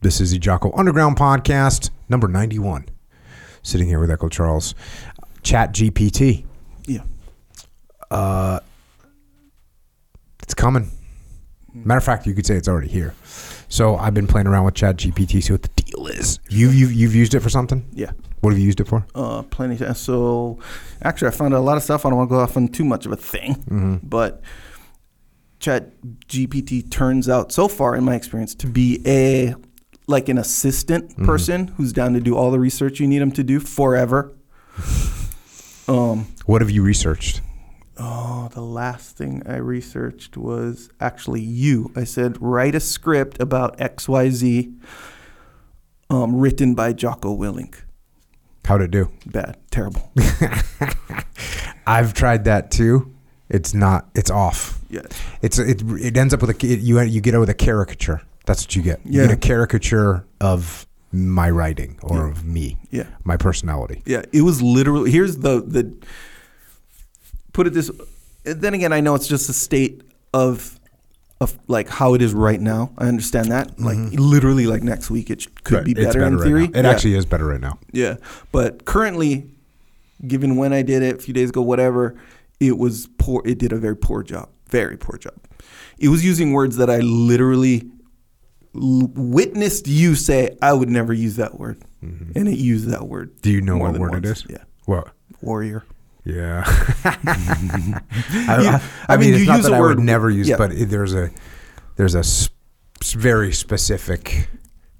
This is the Jocko Underground Podcast, number 91. Sitting here with Echo Charles. Chat GPT. Yeah. Uh, It's coming. Matter of fact, you could say it's already here. So I've been playing around with Chat GPT, see what the deal is. You've, you've, you've used it for something? Yeah. What have you used it for? Uh, plenty. Of, so, actually, I found a lot of stuff. I don't want to go off on too much of a thing, Mm-hmm. but Chat GPT turns out, so far in my experience, to be a like an assistant Mm-hmm. person who's down to do all the research you need him to do forever. um, What have you researched? Oh, the last thing I researched was actually you. I said, write a script about XYZ um, written by Jocko Willink. How'd it do? Bad, terrible. I've tried that too. It's not. It's off. yeah. It's it. It ends up with a it, you you get it with a caricature. That's what you get. You get a caricature of my writing or Yeah. of me, Yeah. my personality. Yeah. It was literally, here's the, the, put it this, then again, I know it's just a state of, of like how it is right now. I understand that. Like literally like next week, it could be Mm-hmm. Better, in right theory. now. It Yeah. actually is better right now. Yeah. But currently, given when I did it a few days ago, whatever, it was poor. It did a very poor job. Very poor job. It was using words that I literally witnessed you say, I would never use that word. And it used that word. Mm-hmm. Do you know what word it once. is? Yeah. What? Warrior. Yeah. I, I I mean, mean, it's you not use that a I would word- never use, yeah. but it, there's a there's a s- s- very specific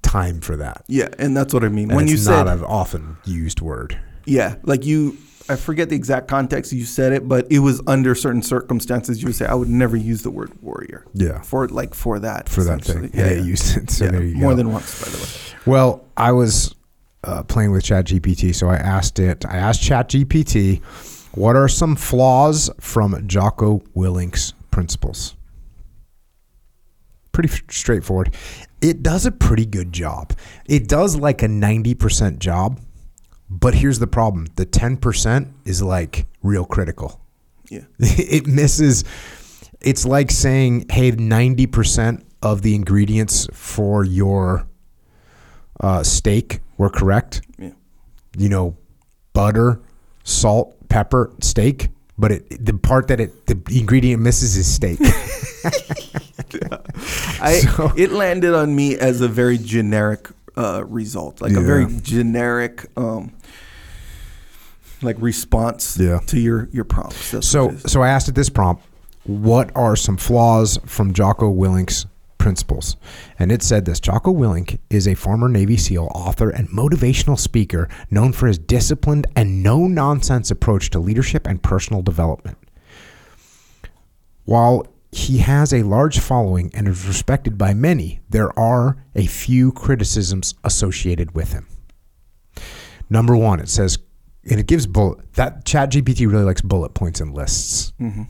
time for that. Yeah. And that's what I mean. And when you said, not an often used word. yeah, like you, I forget the exact context you said it, but it was under certain circumstances you would say, I would never use the word warrior. Yeah. For like for that. For that thing. essentially. Yeah, you used it. So yeah, there you more go. than once, by the way. Well, I was uh, playing with ChatGPT, so I asked it. I asked ChatGPT, "What are some flaws from Jocko Willink's principles?" Pretty f- straightforward. It does a pretty good job. It does like a ninety percent job, but here's the problem: the ten percent is like real critical. Yeah. it misses. It's like saying hey 90% of the ingredients for your uh, steak were correct. Yeah. you know butter salt pepper steak but it the part that it the ingredient misses is steak. I So- it landed on me as a very generic uh, result, like a very generic um, like response Yeah. to your your prompts. That's so what it is. so i asked at this prompt what are some flaws from jocko willink's principles and it said this jocko willink is a former navy seal author and motivational speaker known for his disciplined and no nonsense approach to leadership and personal development while he has a large following and is respected by many there are a few criticisms associated with him Number one, it says, and it gives bullet. That Chat GPT really likes bullet points and lists. Mm-hmm.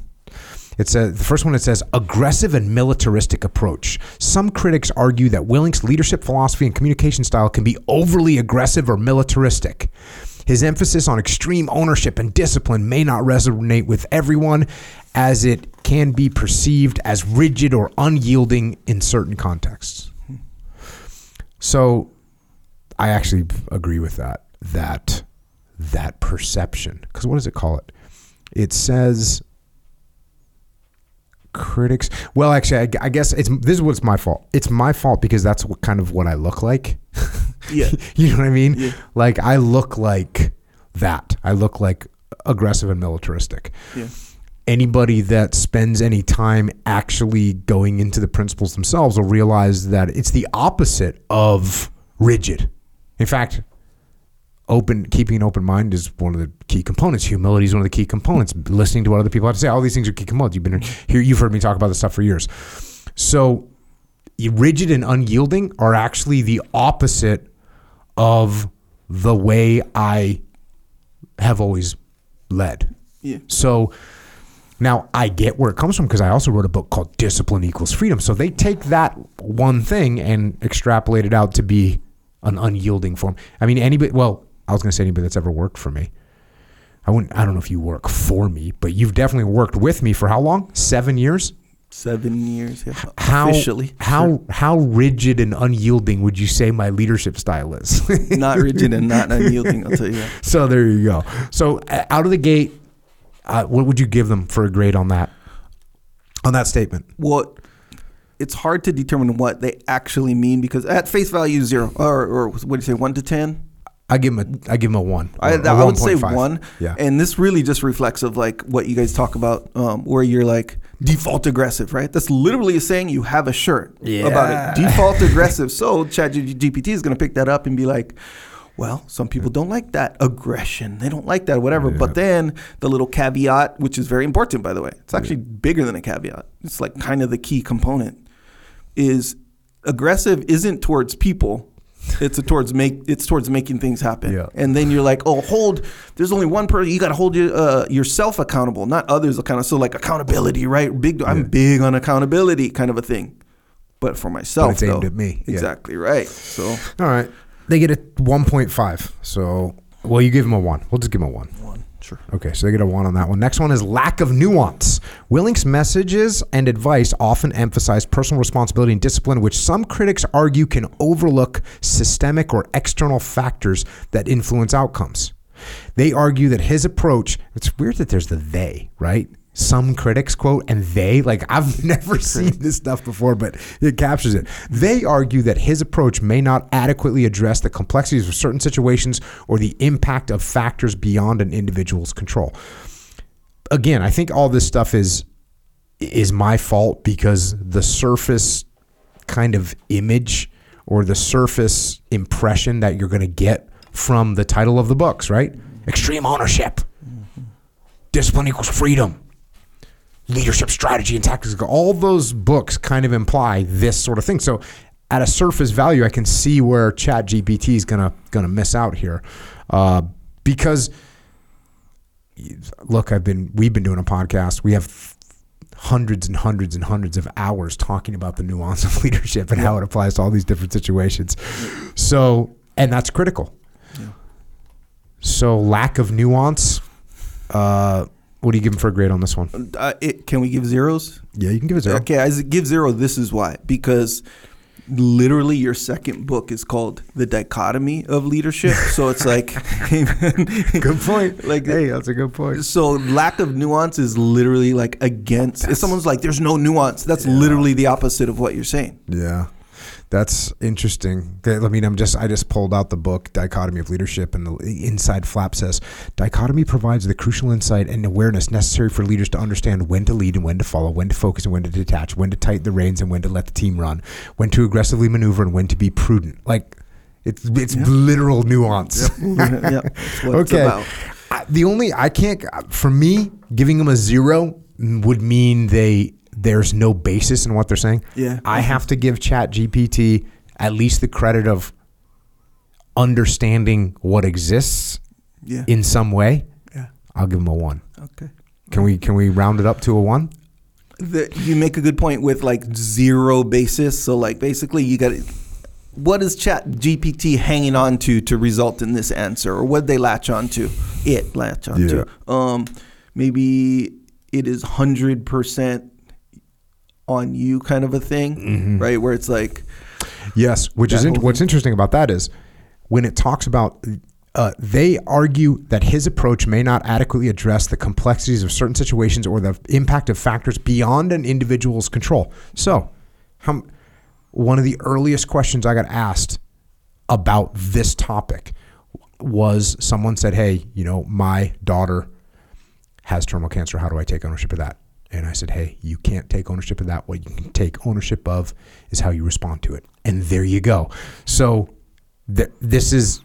It says the first one. It says aggressive and militaristic approach. Some critics argue that Willink's leadership philosophy and communication style can be overly aggressive or militaristic. His emphasis on extreme ownership and discipline may not resonate with everyone, as it can be perceived as rigid or unyielding in certain contexts. Hmm. So I actually agree with that. That that perception. Because what does it call it? It says critics. Well, actually, I, I guess it's this is what's my fault. It's my fault because that's what kind of what I look like. Yeah. you know what I mean? Yeah. Like I look like that. I look like aggressive and militaristic. Yeah. Anybody that spends any time actually going into the principles themselves will realize that it's the opposite of rigid. In fact, open keeping an open mind is one of the key components. Humility is one of the key components. Listening to what other people have to say. All these things are key components. You've been here. You've heard me talk about this stuff for years. So, rigid and unyielding are actually the opposite of the way I have always led. Yeah. So now I get where it comes from because I also wrote a book called Discipline Equals Freedom. So they take that one thing and extrapolate it out to be an unyielding form. I mean, anybody, well, I was going to say anybody that's ever worked for me. I wouldn't, I don't know if you work for me, but you've definitely worked with me for how long? Seven years? Seven years, yeah. How Officially. how how rigid and unyielding would you say my leadership style is? not rigid and not unyielding, I'll tell you that. so there you go. So uh, out of the gate, uh, what would you give them for a grade on that? On that statement? Well, it's hard to determine what they actually mean because at face value, zero. Or, or what do you say, one to 10? I give him a I give him a one. I, or a I would say 1.5. one. Yeah. And this really just reflects of like what you guys talk about, um, where you're like default aggressive, right? That's literally saying you have a shirt about Yeah. it. Default aggressive. So ChatGPT is going to pick that up and be like, well, some people don't like that aggression. They don't like that, whatever. But then the little caveat, which is very important, by the way, it's actually bigger than a caveat. It's like kind of the key component is aggressive isn't towards people. It's a towards make it's towards making things happen. Yeah. And then you're like, oh, hold. There's only one person. You got to hold your, uh, yourself accountable, not others accountable. So like accountability, right? Big. I'm big on accountability, kind of a thing. But for myself, it's aimed though. at me. Yeah. Exactly right. So All right. They get a 1.5. So, well, you give them a 1. We'll just give them a one, Okay, so they get a 1 on that one. Next one is lack of nuance. Willink's messages and advice often emphasize personal responsibility and discipline, which some critics argue can overlook systemic or external factors that influence outcomes. They argue that his approach, it's weird that there's the they, right? Some critics quote and they, like I've never seen this stuff before, but it captures it. They argue that his approach may not adequately address the complexities of certain situations or the impact of factors beyond an individual's control. Again, I think all this stuff is is my fault because the surface kind of image or the surface impression that you're going to get from the title of the books, right? Extreme ownership. Discipline equals freedom. Leadership strategy and tactics. All those books kind of imply this sort of thing. So at a surface value, I can see where Chat GPT is gonna gonna miss out here. Uh, because look, I've been we've been doing a podcast. We have hundreds and hundreds and hundreds of hours talking about the nuance of leadership and how it applies to all these different situations. So, and that's critical. So, lack of nuance. Uh, what do you give him for a grade on this one? Uh, it, can we give zeros? Yeah, you can give it zero. Okay, I give zero. This is why because literally your second book is called the dichotomy of leadership. So it's like Good point. Like hey, that's a good point. So lack of nuance is literally like against. if someone's like, "There's no nuance," that's literally the opposite of what you're saying. Yeah. That's interesting. I mean, I'm just I just pulled out the book Dichotomy of Leadership, and the inside flap says dichotomy provides the crucial insight and awareness necessary for leaders to understand when to lead and when to follow, when to focus and when to detach, when to tighten the reins and when to let the team run, when to aggressively maneuver and when to be prudent. Like it's it's literal nuance. what it's okay. about. I- The only I can't for me giving them a zero would mean they there's no basis in what they're saying. Yeah. I have to give Chat GPT at least the credit of understanding what exists Yeah. in some way. yeah. I'll give them a one. Okay. Can we can we round it up to a one? The, you make a good point with like zero basis. So like basically you got what is Chat GPT hanging on to to result in this answer, or what they latch onto? It latch onto. Um, maybe it is hundred percent on you, kind of a thing, right? Where it's like, Yes, which is in, what's interesting about that is when it talks about uh, they argue that his approach may not adequately address the complexities of certain situations or the impact of factors beyond an individual's control. So, how, one of the earliest questions I got asked about this topic was someone said, "Hey, you know, my daughter has terminal cancer. How do I take ownership of that?" And I said, "Hey, you can't take ownership of that. What you can take ownership of is how you respond to it." And there you go. So th- this is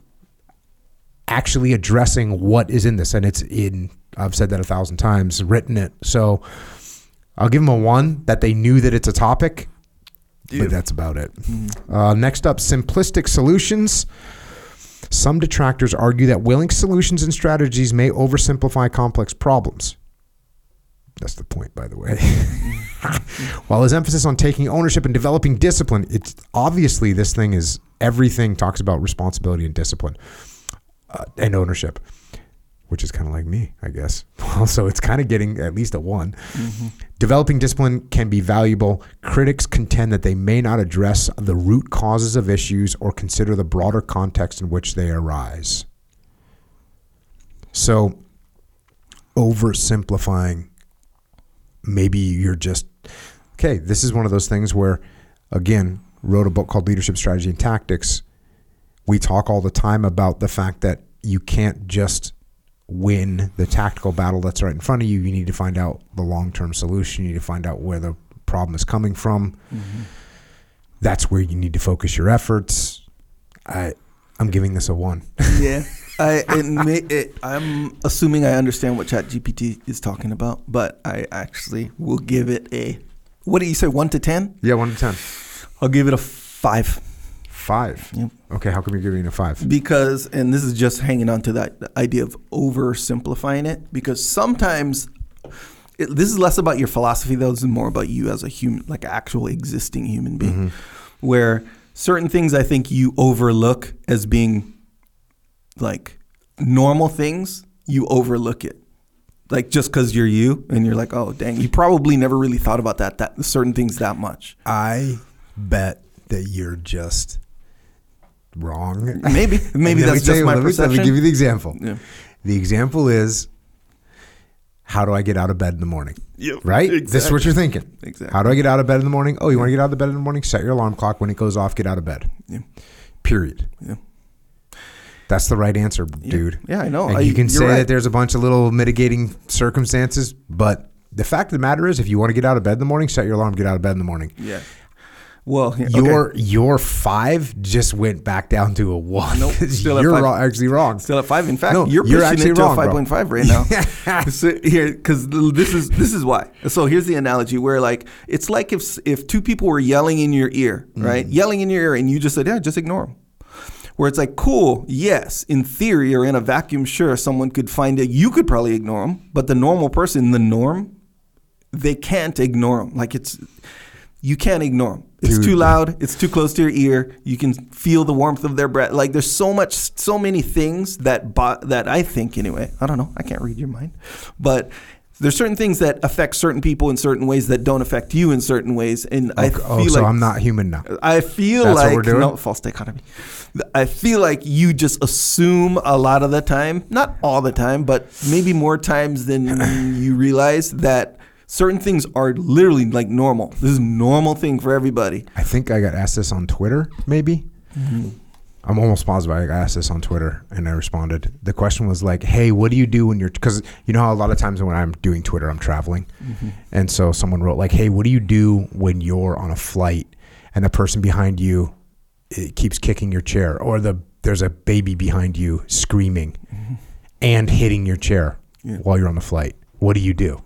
actually addressing what is in this, and it's in. I've said that a thousand times, written it. So I'll give them a one that they knew that it's a topic, but that's about it. Uh, next up, simplistic solutions. Some detractors argue that Willink solutions and strategies may oversimplify complex problems. That's the point, by the way. While his emphasis on taking ownership and developing discipline, it's obviously this thing is everything talks about responsibility and discipline uh, and ownership. which is kind of like me, I guess. So it's kind of getting at least a one. Developing discipline can be valuable. Critics contend that they may not address the root causes of issues or consider the broader context in which they arise. So, oversimplifying, maybe you're just, okay, this is one of those things where, again, wrote a book called Leadership Strategy and Tactics. We talk all the time about the fact that you can't just win the tactical battle that's right in front of you. You need to find out the long term solution. You need to find out where the problem is coming from. Mm-hmm. That's where you need to focus your efforts. I, I'm giving this a one. Yeah. I it may, it, I'm assuming I understand what ChatGPT is talking about, but I actually will give it a what do you say one to ten? yeah, one to ten. I'll give it a five Five. Yep. Okay, how come you're giving it a five? because and this is just hanging on to that idea of oversimplifying it because sometimes it, this is less about your philosophy though this is more about you as a human like actual existing human being mm-hmm. where certain things i think you overlook as being like normal things you overlook it like just because you're you and you're like oh dang you probably never really thought about that that certain things that much I bet that you're just wrong. maybe maybe And let me that's just you- my let me, perception Let me give you the example. Yeah. The example is how do I get out of bed in the morning? Yep, Right? This is what you're thinking. Exactly. How do I get out of bed in the morning? Oh, you want to get out of bed in the morning? Set your alarm clock. When it goes off, get out of bed. Yeah. Period. Yeah. That's the right answer, dude. Yeah, I know. And I- you can say right. that there's a bunch of little mitigating circumstances, but the fact of the matter is, if you want to get out of bed in the morning, set your alarm, get out of bed in the morning. Yeah. Well, yeah, okay. Your your five just went back down to a one. Nope, still you're wrong, actually wrong. still at five. In fact, No, you're you're pushing actually it to wrong, a five point five right now. so here, because this is this is why. So here's the analogy where like it's like if if two people were yelling in your ear, Mm. right? Yelling in your ear, and you just said, "Yeah, just ignore them." Where it's like, cool, yes, in theory or in a vacuum, sure, someone could find it. You could probably ignore them, but the normal person, the norm, they can't ignore them. Like it's, you can't ignore them. It's Dude. too loud. It's too close to your ear. You can feel the warmth of their breath. Like there's so much, so many things that bo- that I think anyway. I don't know. I can't read your mind, but there's certain things that affect certain people in certain ways that don't affect you in certain ways. And I Okay, oh, feel oh, so like I'm not human now. I feel That's what like we're doing? no false dichotomy. I feel like you just assume a lot of the time, not all the time, but maybe more times than you realize that certain things are literally like normal. This is a normal thing for everybody. I think I got asked this on Twitter, maybe. Mm-hmm. I'm almost positive I asked this on Twitter and I responded. The question was like, hey, what do you do when you're, because you know how a lot of times when I'm doing Twitter, I'm traveling. Mm-hmm. And so someone wrote, like, hey, what do you do when you're on a flight and the person behind you keeps kicking your chair or the there's a baby behind you screaming mm-hmm. and hitting your chair Yeah. while you're on the flight? What do you do?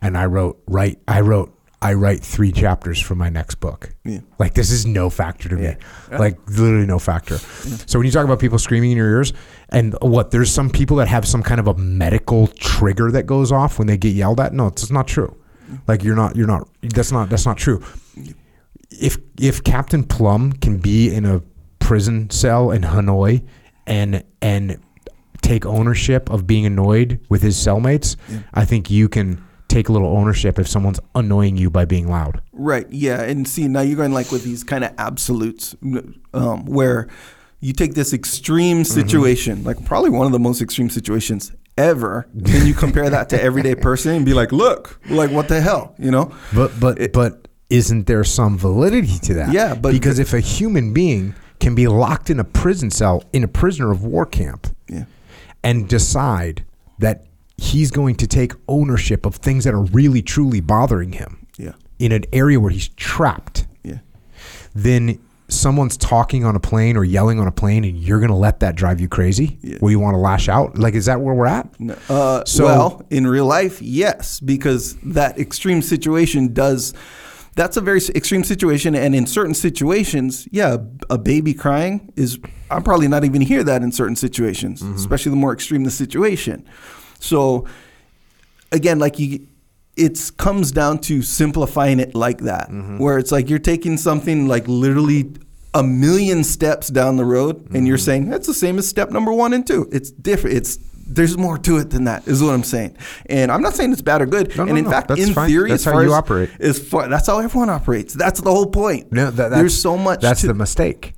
And I wrote, right, I wrote, I write three chapters for my next book. Yeah. Like this is no factor to Yeah. me. Like literally no factor. So when you talk about people screaming in your ears and what there's some people that have some kind of a medical trigger that goes off when they get yelled at. No, it's not true. Like you're not you're not that's not that's not true. If if Captain Plumb can be in a prison cell in Hanoi and and take ownership of being annoyed with his cellmates, I think you can take a little ownership if someone's annoying you by being loud. Right. Yeah. And see, now you're going like with these kind of absolutes um, where you take this extreme situation, like probably one of the most extreme situations ever, and you compare that to everyday person and be like, look, like what the hell, you know? But but but isn't there some validity to that? Yeah, but- because if a human being can be locked in a prison cell in a prisoner of war camp Yeah. and decide that he's going to take ownership of things that are really truly bothering him Yeah. in an area where he's trapped, Yeah. then someone's talking on a plane or yelling on a plane and you're going to let that drive you crazy? Yeah. Where you want to lash out? Like is that where we're at? No, Uh, So- well, in real life, yes, because that extreme situation does. That's a very extreme situation, and in certain situations, yeah, a baby crying is. I'm probably not even hear that in certain situations, especially the more extreme the situation. So, again, like you, it comes down to simplifying it like that, mm-hmm. where it's like you're taking something like literally a million steps down the road, and you're mm-hmm. saying that's the same as step number one and two. It's different. It's there's more to it than that. Is what I'm saying. And I'm not saying it's bad or good. No, no, and in no, fact, that's in fine. theory, That's how you as- operate. As far, that's how everyone operates. That's the whole point. No, that, that's, there's so much. That's to, the mistake.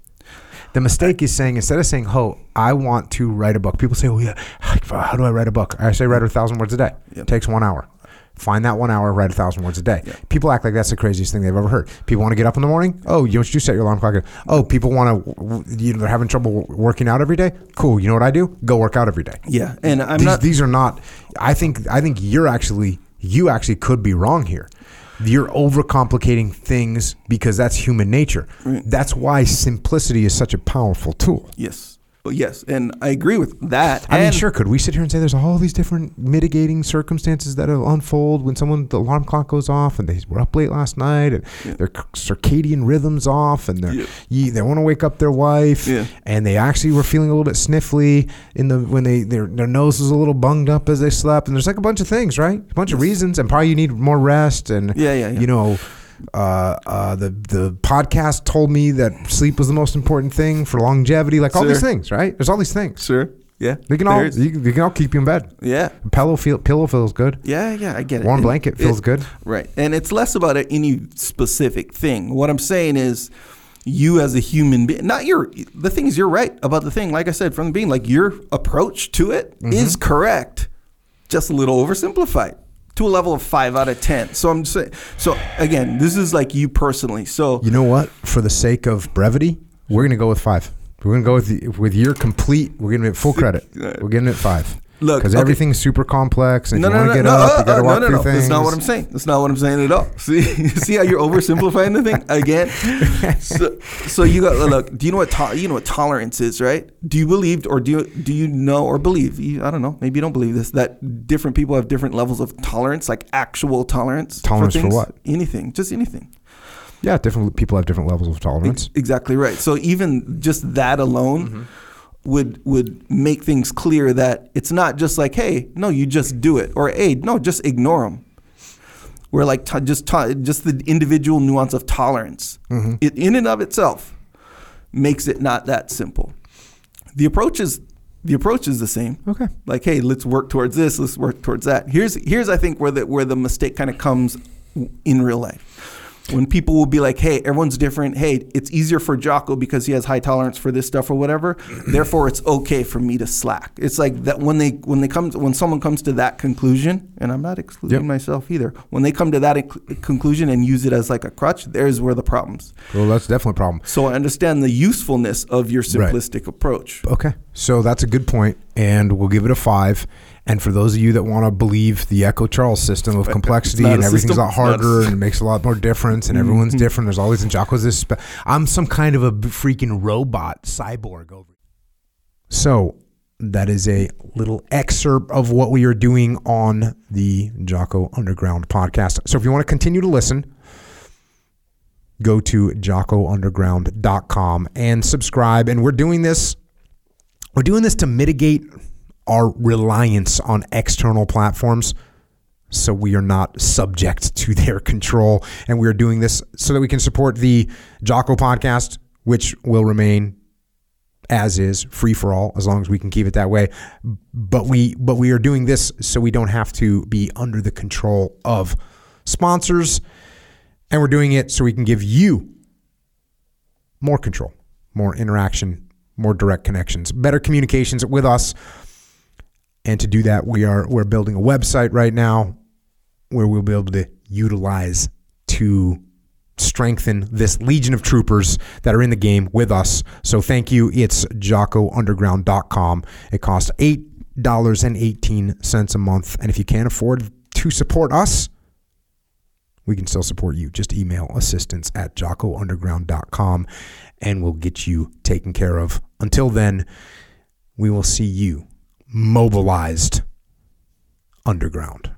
The mistake is saying instead of saying, "Oh, I want to write a book," people say, "Oh yeah, how do I write a book?" I say, "Write a thousand words a day. Yep. takes one hour. Find that one hour, write a thousand words a day." People act like that's the craziest thing they've ever heard. People want to get up in the morning. Oh, you want you to set your alarm clock. Oh, people want to. You know, they're having trouble working out every day. Cool. You know what I do? Go work out every day. yeah, and I'm these, not. these are not. I think. I think you're actually. You actually could be wrong here. You're overcomplicating things because that's human nature. That's why simplicity is such a powerful tool. yes, Yes, and I agree with that. I mean, sure, could we sit here and say there's all these different mitigating circumstances that unfold when someone the alarm clock goes off and they were up late last night and their circadian rhythms off and they're, Yeah. ye- they want to wake up their wife Yeah. and they actually were feeling a little bit sniffly in the when they their their nose was a little bunged up as they slept and there's like a bunch of things right a bunch of reasons and probably you need more rest and Yeah, yeah, yeah. you know. Uh, uh, the the podcast told me that sleep was the most important thing for longevity. Like all Sure. these things, right? There's all these things. Sure. Yeah. They can all you, you can all keep you in bed. Yeah. Pillow feel pillow feels good. Yeah, yeah, I get it. Warm blanket feels it- good. Right. And it's less about any specific thing. What I'm saying is you as a human being, not your, the thing is you're right about the thing. Like I said from the being, like your approach to it is Mm-hmm. correct, just a little oversimplified to a level of five out of 10. So I'm saying, so again, this is like you personally. So You know what? For the sake of brevity, we're gonna go with five. We're gonna go with the, with your complete. We're it full credit. We're giving it five. Look, because okay. everyth's super complex, and No, you no, want no, to get no, up, uh, you got to uh, walk no, no, through no. things. That's not what I'm saying. That's not what I'm saying at all. See, see how you're oversimplifying the thing again. So, so you got look. Do you know what to, you know what tolerance is, right? Do you believe, or do you do you know or believe? You, I don't know. Maybe you don't believe this. That different people have different levels of tolerance, like actual tolerance. Tolerance for things. what? Anything, just anything. Yeah, different people have different levels of tolerance. Exactly right. So even just that alone would would make things clear that it's not just like, hey, no, you just do it, or hey, no, just ignore them. We're like just just the individual nuance of tolerance, mm-hmm. it in and of itself makes it not that simple. The approach is the approach is the same. Okay. Like, hey, let's work towards this. Let's work towards that. Here's here's I think where the where the mistake kind of comes in real life. When people will be like, hey, everyone's different. Hey, it's easier for Jocko because he has high tolerance for this stuff or whatever. Therefore, it's okay for me to slack. It's like that when they when they come when someone comes to that conclusion, and I'm not excluding Yep. myself either. When they come to that inc- conclusion and use it as like a crutch, there's where the problems. Well, that's definitely a problem. So I understand the usefulness of your Right. simplistic approach. Okay, so that's a good point, and we'll give it a five. And for those of you that want to believe the Echo Charles system of complexity and everything's a lot harder and it makes a lot more difference and everyone's different. There's always and Jocko's this. Spe- I'm some kind of a freaking robot cyborg over. So that is a little excerpt of what we are doing on the Jocko Underground podcast. So if you want to continue to listen, go to jockounderground.com and subscribe. And we're doing this we're doing this to mitigate our reliance on external platforms so we are not subject to their control. And we are doing this so that we can support the Jocko podcast, which will remain as is, free for all, as long as we can keep it that way. But we but we are doing this so we don't have to be under the control of sponsors. And we're doing it so we can give you more control, more interaction, more direct connections, better communications with us. And to do that, we are we're building a website right now where we'll be able to utilize to strengthen this legion of troopers that are in the game with us. So thank you. It's jockounderground.com. It costs $8.18 a month. And if you can't afford to support us, we can still support you. Just email assistance at jockounderground.com and we'll get you taken care of. Until then, we will see you mobilized underground.